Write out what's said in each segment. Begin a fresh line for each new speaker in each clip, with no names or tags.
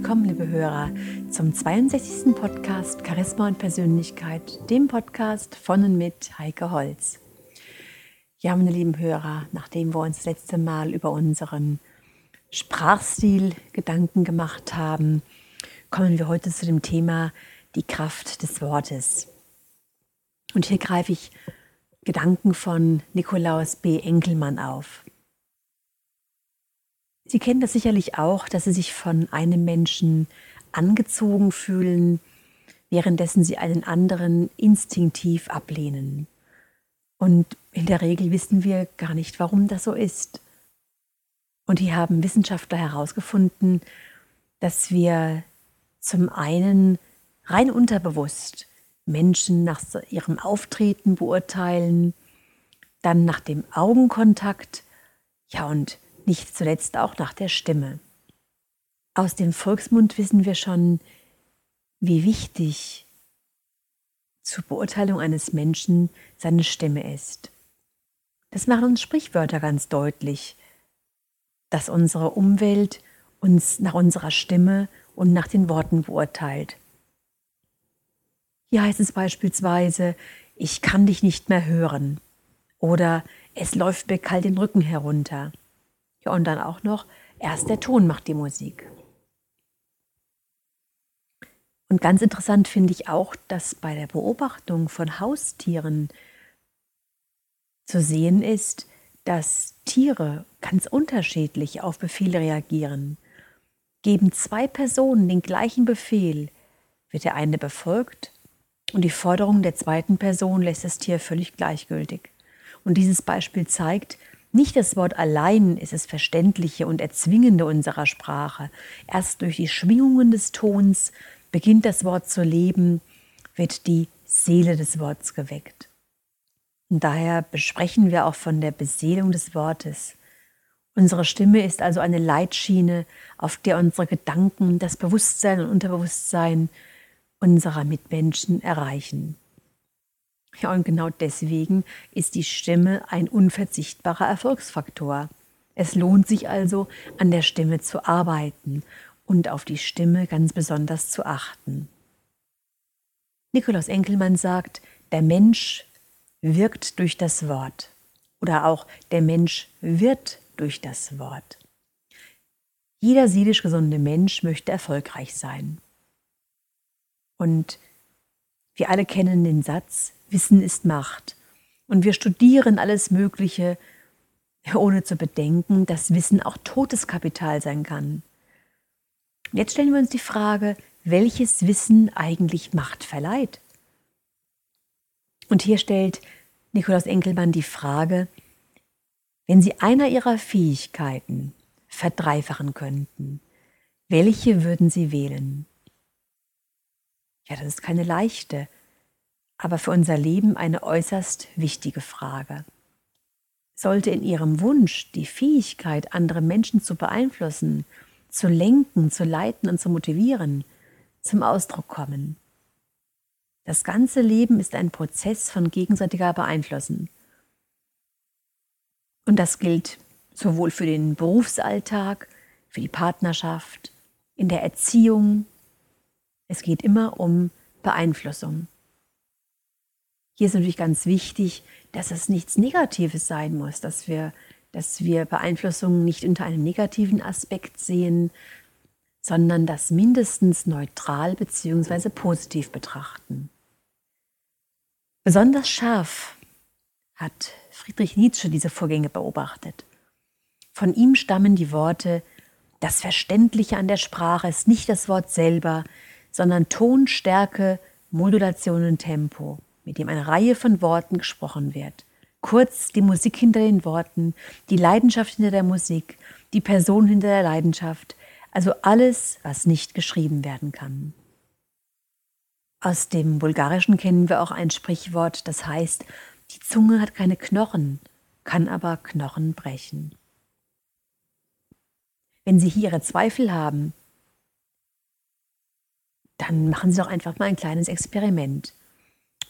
Willkommen, liebe Hörer, zum 62. Podcast Charisma und Persönlichkeit, dem Podcast von und mit Heike Holz. Ja, meine lieben Hörer, nachdem wir uns das letzte Mal über unseren Sprachstil Gedanken gemacht haben, kommen wir heute zu dem Thema die Kraft des Wortes. Und hier greife ich Gedanken von Nikolaus B. Enkelmann auf. Sie kennen das sicherlich auch, dass Sie sich von einem Menschen angezogen fühlen, währenddessen Sie einen anderen instinktiv ablehnen. Und in der Regel wissen wir gar nicht, warum das so ist. Und hier haben Wissenschaftler herausgefunden, dass wir zum einen rein unterbewusst Menschen nach ihrem Auftreten beurteilen, dann nach dem Augenkontakt, ja und nicht zuletzt auch nach der Stimme. Aus dem Volksmund wissen wir schon, wie wichtig zur Beurteilung eines Menschen seine Stimme ist. Das machen uns Sprichwörter ganz deutlich, dass unsere Umwelt uns nach unserer Stimme und nach den Worten beurteilt. Hier heißt es beispielsweise, ich kann dich nicht mehr hören oder es läuft mir kalt den Rücken herunter. Ja, und dann auch noch, erst der Ton macht die Musik. Und ganz interessant finde ich auch, dass bei der Beobachtung von Haustieren zu sehen ist, dass Tiere ganz unterschiedlich auf Befehle reagieren. Geben zwei Personen den gleichen Befehl, wird der eine befolgt und die Forderung der zweiten Person lässt das Tier völlig gleichgültig. Und dieses Beispiel zeigt, nicht das Wort allein ist das Verständliche und Erzwingende unserer Sprache. Erst durch die Schwingungen des Tons beginnt das Wort zu leben, wird die Seele des Wortes geweckt. Und daher besprechen wir auch von der Beseelung des Wortes. Unsere Stimme ist also eine Leitschiene, auf der unsere Gedanken, das Bewusstsein und Unterbewusstsein unserer Mitmenschen erreichen. Ja, und genau deswegen ist die Stimme ein unverzichtbarer Erfolgsfaktor. Es lohnt sich also, an der Stimme zu arbeiten und auf die Stimme ganz besonders zu achten. Nikolaus Enkelmann sagt, der Mensch wirkt durch das Wort oder auch der Mensch wird durch das Wort. Jeder seelisch gesunde Mensch möchte erfolgreich sein. Und wir alle kennen den Satz, Wissen ist Macht. Und wir studieren alles Mögliche, ohne zu bedenken, dass Wissen auch totes Kapital sein kann. Jetzt stellen wir uns die Frage, welches Wissen eigentlich Macht verleiht. Und hier stellt Nikolaus Enkelmann die Frage, wenn Sie einer Ihrer Fähigkeiten verdreifachen könnten, welche würden Sie wählen? Ja, das ist keine leichte, aber für unser Leben eine äußerst wichtige Frage. Sollte in Ihrem Wunsch die Fähigkeit, andere Menschen zu beeinflussen, zu lenken, zu leiten und zu motivieren, zum Ausdruck kommen. Das ganze Leben ist ein Prozess von gegenseitiger Beeinflussen. Und das gilt sowohl für den Berufsalltag, für die Partnerschaft, in der Erziehung, es geht immer um Beeinflussung. Hier ist natürlich ganz wichtig, dass es nichts Negatives sein muss, dass wir, dass wir Beeinflussung nicht unter einem negativen Aspekt sehen, sondern das mindestens neutral bzw. positiv betrachten. Besonders scharf hat Friedrich Nietzsche diese Vorgänge beobachtet. Von ihm stammen die Worte, das Verständliche an der Sprache ist nicht das Wort selber, sondern Tonstärke, Modulation und Tempo, mit dem eine Reihe von Worten gesprochen wird. Kurz die Musik hinter den Worten, die Leidenschaft hinter der Musik, die Person hinter der Leidenschaft, also alles, was nicht geschrieben werden kann. Aus dem Bulgarischen kennen wir auch ein Sprichwort, das heißt, die Zunge hat keine Knochen, kann aber Knochen brechen. Wenn Sie hier Ihre Zweifel haben, dann machen Sie doch einfach mal ein kleines Experiment.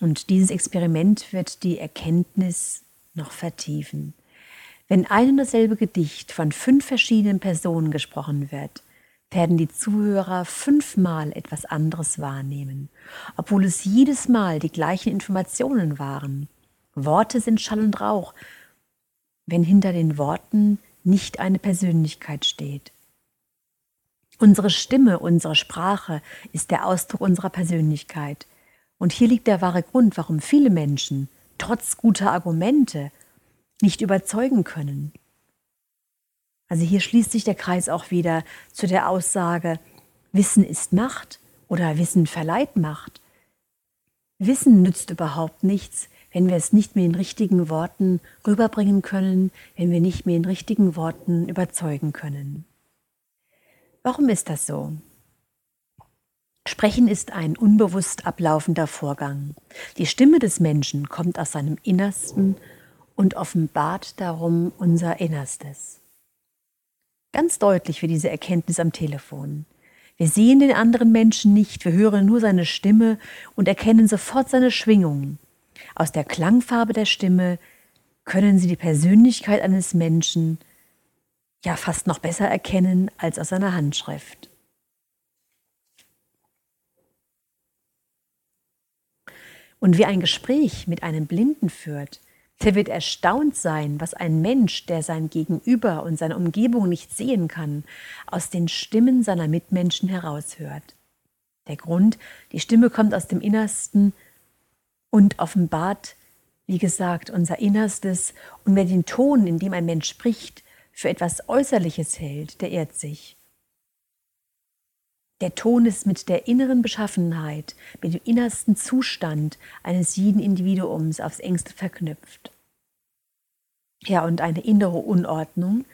Und dieses Experiment wird die Erkenntnis noch vertiefen. Wenn ein und dasselbe Gedicht von fünf verschiedenen Personen gesprochen wird, werden die Zuhörer fünfmal etwas anderes wahrnehmen, obwohl es jedes Mal die gleichen Informationen waren. Worte sind Schall und Rauch, wenn hinter den Worten nicht eine Persönlichkeit steht. Unsere Stimme, unsere Sprache ist der Ausdruck unserer Persönlichkeit. Und hier liegt der wahre Grund, warum viele Menschen, trotz guter Argumente, nicht überzeugen können. Also hier schließt sich der Kreis auch wieder zu der Aussage, Wissen ist Macht oder Wissen verleiht Macht. Wissen nützt überhaupt nichts, wenn wir es nicht mehr in richtigen Worten rüberbringen können, wenn wir nicht mehr in richtigen Worten überzeugen können. Warum ist das so? Sprechen ist ein unbewusst ablaufender Vorgang. Die Stimme des Menschen kommt aus seinem Innersten und offenbart darum unser Innerstes. Ganz deutlich wird diese Erkenntnis am Telefon. Wir sehen den anderen Menschen nicht, wir hören nur seine Stimme und erkennen sofort seine Schwingung. Aus der Klangfarbe der Stimme können Sie die Persönlichkeit eines Menschen ja fast noch besser erkennen als aus seiner Handschrift. Und wie ein Gespräch mit einem Blinden führt, der wird erstaunt sein, was ein Mensch, der sein Gegenüber und seine Umgebung nicht sehen kann, aus den Stimmen seiner Mitmenschen heraushört. Der Grund, die Stimme kommt aus dem Innersten und offenbart, wie gesagt, unser Innerstes. Und wer den Ton, in dem ein Mensch spricht, für etwas Äußerliches hält, der ehrt sich. Der Ton ist mit der inneren Beschaffenheit, mit dem innersten Zustand eines jeden Individuums aufs engste verknüpft. Ja, und eine innere Unordnung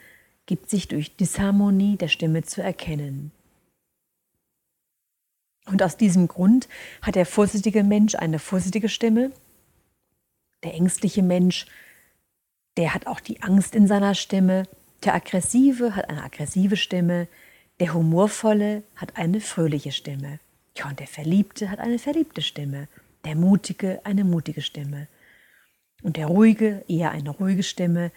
gibt sich durch Disharmonie der Stimme zu erkennen. Und aus diesem Grund hat der vorsichtige Mensch eine vorsichtige Stimme, der ängstliche Mensch, der hat auch die Angst in seiner Stimme, der aggressive hat eine aggressive Stimme, der Humorvolle hat eine fröhliche Stimme. Ja, und der Verliebte hat eine verliebte Stimme. Der Mutige eine mutige Stimme. Und der Ruhige eher eine ruhige Stimme.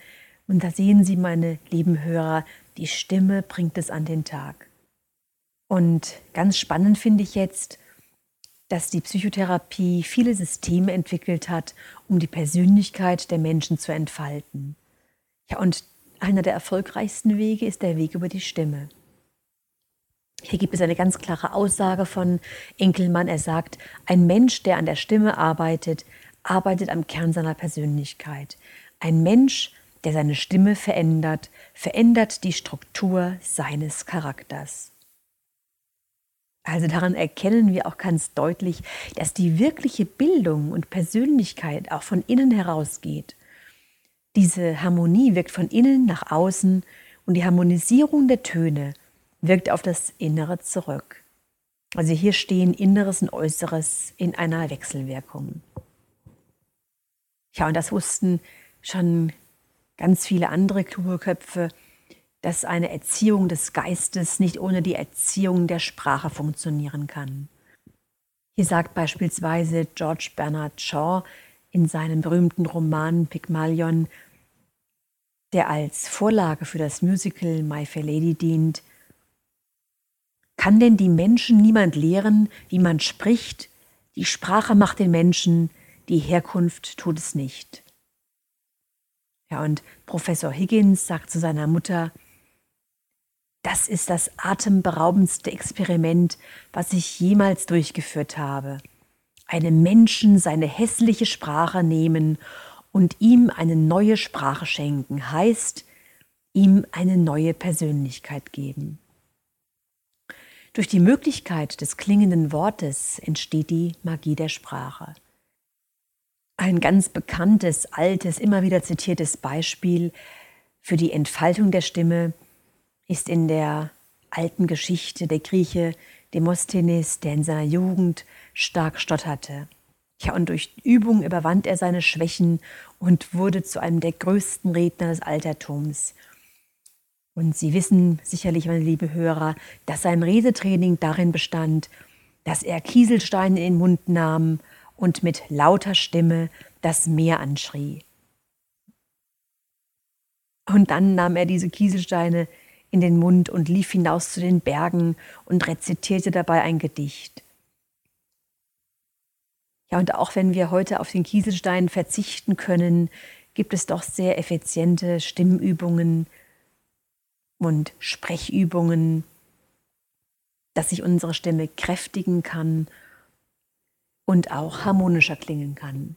Und da sehen Sie, meine lieben Hörer, die Stimme bringt es an den Tag. Und ganz spannend finde ich jetzt, dass die Psychotherapie viele Systeme entwickelt hat, um die Persönlichkeit der Menschen zu entfalten. Ja, und einer der erfolgreichsten Wege ist der Weg über die Stimme. Hier gibt es eine ganz klare Aussage von Enkelmann. Er sagt, ein Mensch, der an der Stimme arbeitet, arbeitet am Kern seiner Persönlichkeit. Ein Mensch, der seine Stimme verändert, verändert die Struktur seines Charakters. Also daran erkennen wir auch ganz deutlich, dass die wirkliche Bildung und Persönlichkeit auch von innen herausgeht. Diese Harmonie wirkt von innen nach außen und die Harmonisierung der Töne wirkt auf das Innere zurück. Also hier stehen Inneres und Äußeres in einer Wechselwirkung. Ja, und das wussten schon ganz viele andere kluge Köpfe, dass eine Erziehung des Geistes nicht ohne die Erziehung der Sprache funktionieren kann. Hier sagt beispielsweise George Bernard Shaw in seinem berühmten Roman Pygmalion, der als Vorlage für das Musical My Fair Lady dient, kann denn die Menschen niemand lehren, wie man spricht? Die Sprache macht den Menschen, die Herkunft tut es nicht. Ja, und Professor Higgins sagt zu seiner Mutter, das ist das atemberaubendste Experiment, was ich jemals durchgeführt habe. Einem Menschen seine hässliche Sprache nehmen und ihm eine neue Sprache schenken, heißt ihm eine neue Persönlichkeit geben. Durch die Möglichkeit des klingenden Wortes entsteht die Magie der Sprache. Ein ganz bekanntes, altes, immer wieder zitiertes Beispiel für die Entfaltung der Stimme ist in der alten Geschichte der Grieche Demosthenes, der in seiner Jugend stark stotterte. Ja, und durch Übung überwand er seine Schwächen und wurde zu einem der größten Redner des Altertums. Und Sie wissen sicherlich, meine liebe Hörer, dass sein Redetraining darin bestand, dass er Kieselsteine in den Mund nahm und mit lauter Stimme das Meer anschrie. Und dann nahm er diese Kieselsteine in den Mund und lief hinaus zu den Bergen und rezitierte dabei ein Gedicht. Ja, und auch wenn wir heute auf den Kieselstein verzichten können, gibt es doch sehr effiziente Stimmübungen und Sprechübungen, dass sich unsere Stimme kräftigen kann und auch harmonischer klingen kann.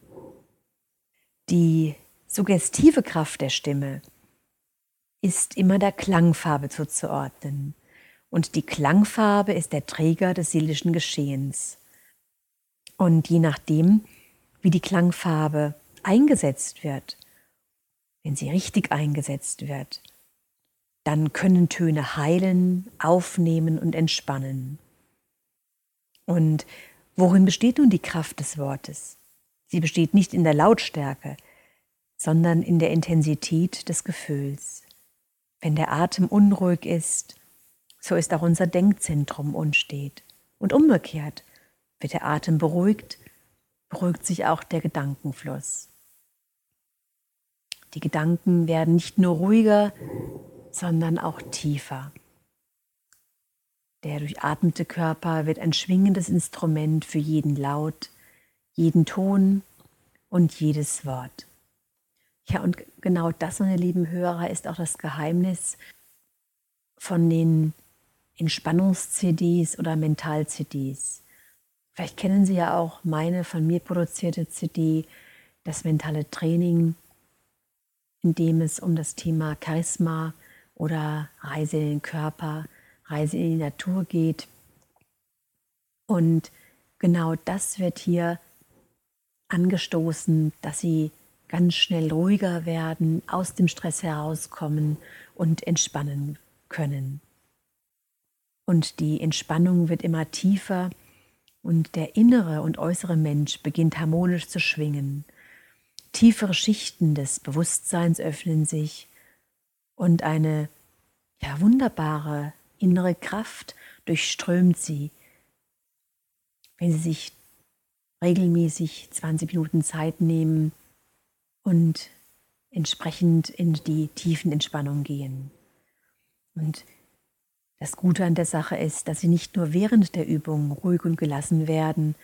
Die suggestive Kraft der Stimme ist immer der Klangfarbe zuzuordnen. Und die Klangfarbe ist der Träger des seelischen Geschehens. Und je nachdem, wie die Klangfarbe eingesetzt wird, wenn sie richtig eingesetzt wird, dann können Töne heilen, aufnehmen und entspannen. Und worin besteht nun die Kraft des Wortes? Sie besteht nicht in der Lautstärke, sondern in der Intensität des Gefühls. Wenn der Atem unruhig ist, so ist auch unser Denkzentrum unstet. Und umgekehrt, wird der Atem beruhigt, beruhigt sich auch der Gedankenfluss. Die Gedanken werden nicht nur ruhiger, sondern auch tiefer. Der durchatmete Körper wird ein schwingendes Instrument für jeden Laut, jeden Ton und jedes Wort. Ja, und genau das, meine lieben Hörer, ist auch das Geheimnis von den Entspannungs-CDs oder Mental-CDs. Vielleicht kennen Sie ja auch meine von mir produzierte CD, das mentale Training, in dem es um das Thema Charisma oder Reise in den Körper, Reise in die Natur geht. Und genau das wird hier angestoßen, dass Sie ganz schnell ruhiger werden, aus dem Stress herauskommen und entspannen können. Und die Entspannung wird immer tiefer und der innere und äußere Mensch beginnt harmonisch zu schwingen. Tiefere Schichten des Bewusstseins öffnen sich und eine ja, wunderbare innere Kraft durchströmt sie, wenn Sie sich regelmäßig 20 Minuten Zeit nehmen und entsprechend in die tiefen Entspannung gehen. Und das Gute an der Sache ist, dass Sie nicht nur während der Übung ruhig und gelassen werden,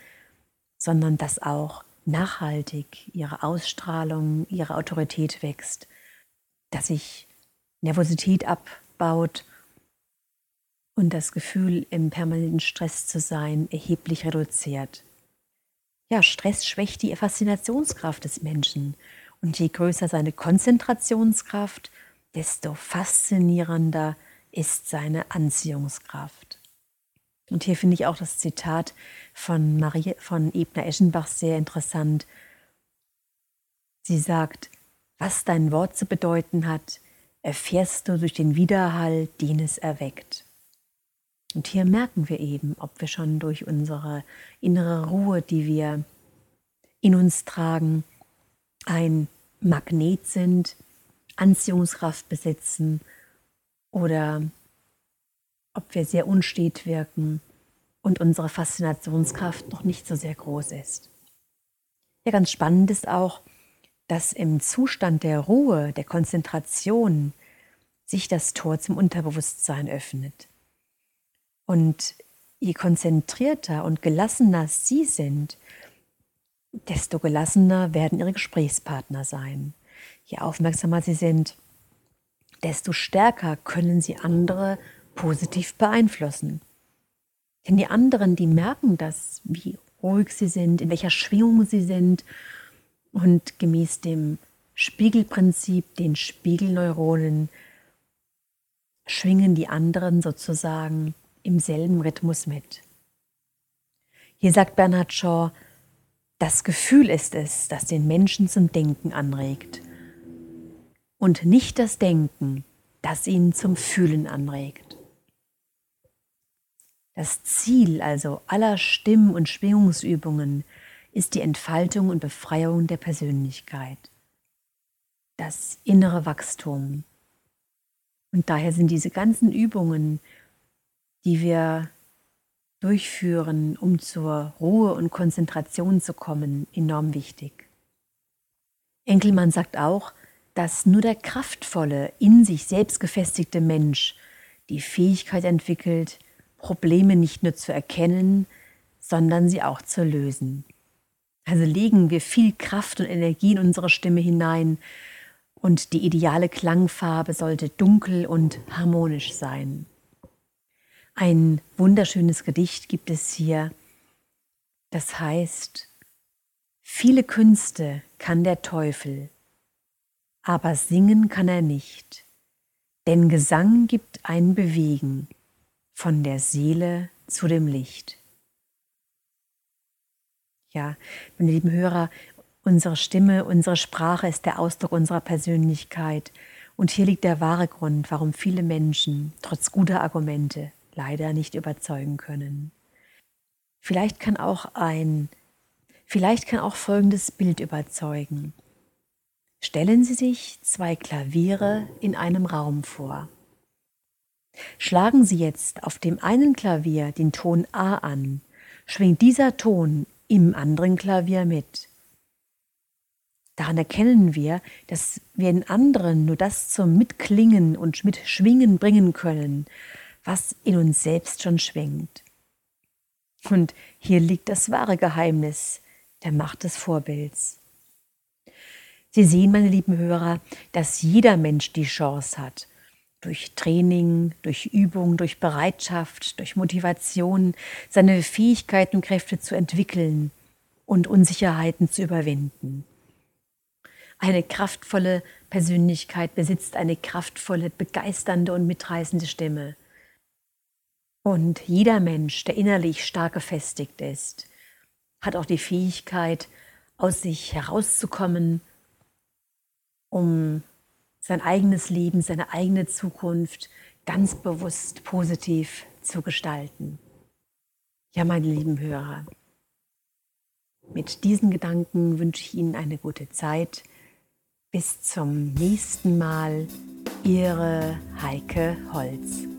sondern dass auch nachhaltig Ihre Ausstrahlung, Ihre Autorität wächst, dass sich Nervosität abbaut und das Gefühl, im permanenten Stress zu sein, erheblich reduziert. Ja, Stress schwächt die Faszinationskraft des Menschen und je größer seine Konzentrationskraft, desto faszinierender ist seine Anziehungskraft. Und hier finde ich auch das Zitat von, Marie, von Ebner Eschenbach sehr interessant. Sie sagt, was dein Wort zu bedeuten hat, erfährst du durch den Widerhall, den es erweckt. Und hier merken wir eben, ob wir schon durch unsere innere Ruhe, die wir in uns tragen, ein Magnet sind, Anziehungskraft besitzen oder ob wir sehr unstet wirken und unsere Faszinationskraft noch nicht so sehr groß ist. Ja, ganz spannend ist auch, dass im Zustand der Ruhe, der Konzentration sich das Tor zum Unterbewusstsein öffnet. Und je konzentrierter und gelassener Sie sind, desto gelassener werden Ihre Gesprächspartner sein. Je aufmerksamer Sie sind, desto stärker können Sie andere positiv beeinflussen. Denn die anderen, die merken das, wie ruhig sie sind, in welcher Schwingung sie sind. Und gemäß dem Spiegelprinzip, den Spiegelneuronen, schwingen die anderen sozusagen im selben Rhythmus mit. Hier sagt Bernhard Shaw, das Gefühl ist es, das den Menschen zum Denken anregt und nicht das Denken, das ihn zum Fühlen anregt. Das Ziel also aller Stimm- und Schwingungsübungen ist die Entfaltung und Befreiung der Persönlichkeit, das innere Wachstum. Und daher sind diese ganzen Übungen, die wir durchführen, um zur Ruhe und Konzentration zu kommen, enorm wichtig. Enkelmann sagt auch, dass nur der kraftvolle, in sich selbst gefestigte Mensch die Fähigkeit entwickelt, Probleme nicht nur zu erkennen, sondern sie auch zu lösen. Also legen wir viel Kraft und Energie in unsere Stimme hinein und die ideale Klangfarbe sollte dunkel und harmonisch sein. Ein wunderschönes Gedicht gibt es hier, das heißt, viele Künste kann der Teufel, aber singen kann er nicht, denn Gesang gibt ein Bewegen von der Seele zu dem Licht. Ja, meine lieben Hörer, unsere Stimme, unsere Sprache ist der Ausdruck unserer Persönlichkeit. Und hier liegt der wahre Grund, warum viele Menschen trotz guter Argumente leider nicht überzeugen können. Vielleicht kann auch ein, vielleicht kann auch folgendes Bild überzeugen. Stellen Sie sich zwei Klaviere in einem Raum vor. Schlagen Sie jetzt auf dem einen Klavier den Ton A an, schwingt dieser Ton im anderen Klavier mit. Daran erkennen wir, dass wir in anderen nur das zum Mitklingen und Mitschwingen bringen können, was in uns selbst schon schwingt. Und hier liegt das wahre Geheimnis der Macht des Vorbilds. Sie sehen, meine lieben Hörer, dass jeder Mensch die Chance hat, durch Training, durch Übung, durch Bereitschaft, durch Motivation seine Fähigkeiten und Kräfte zu entwickeln und Unsicherheiten zu überwinden. Eine kraftvolle Persönlichkeit besitzt eine kraftvolle, begeisternde und mitreißende Stimme. Und jeder Mensch, der innerlich stark gefestigt ist, hat auch die Fähigkeit, aus sich herauszukommen, um sein eigenes Leben, seine eigene Zukunft ganz bewusst positiv zu gestalten. Ja, meine lieben Hörer, mit diesen Gedanken wünsche ich Ihnen eine gute Zeit. Bis zum nächsten Mal, Ihre Heike Holz.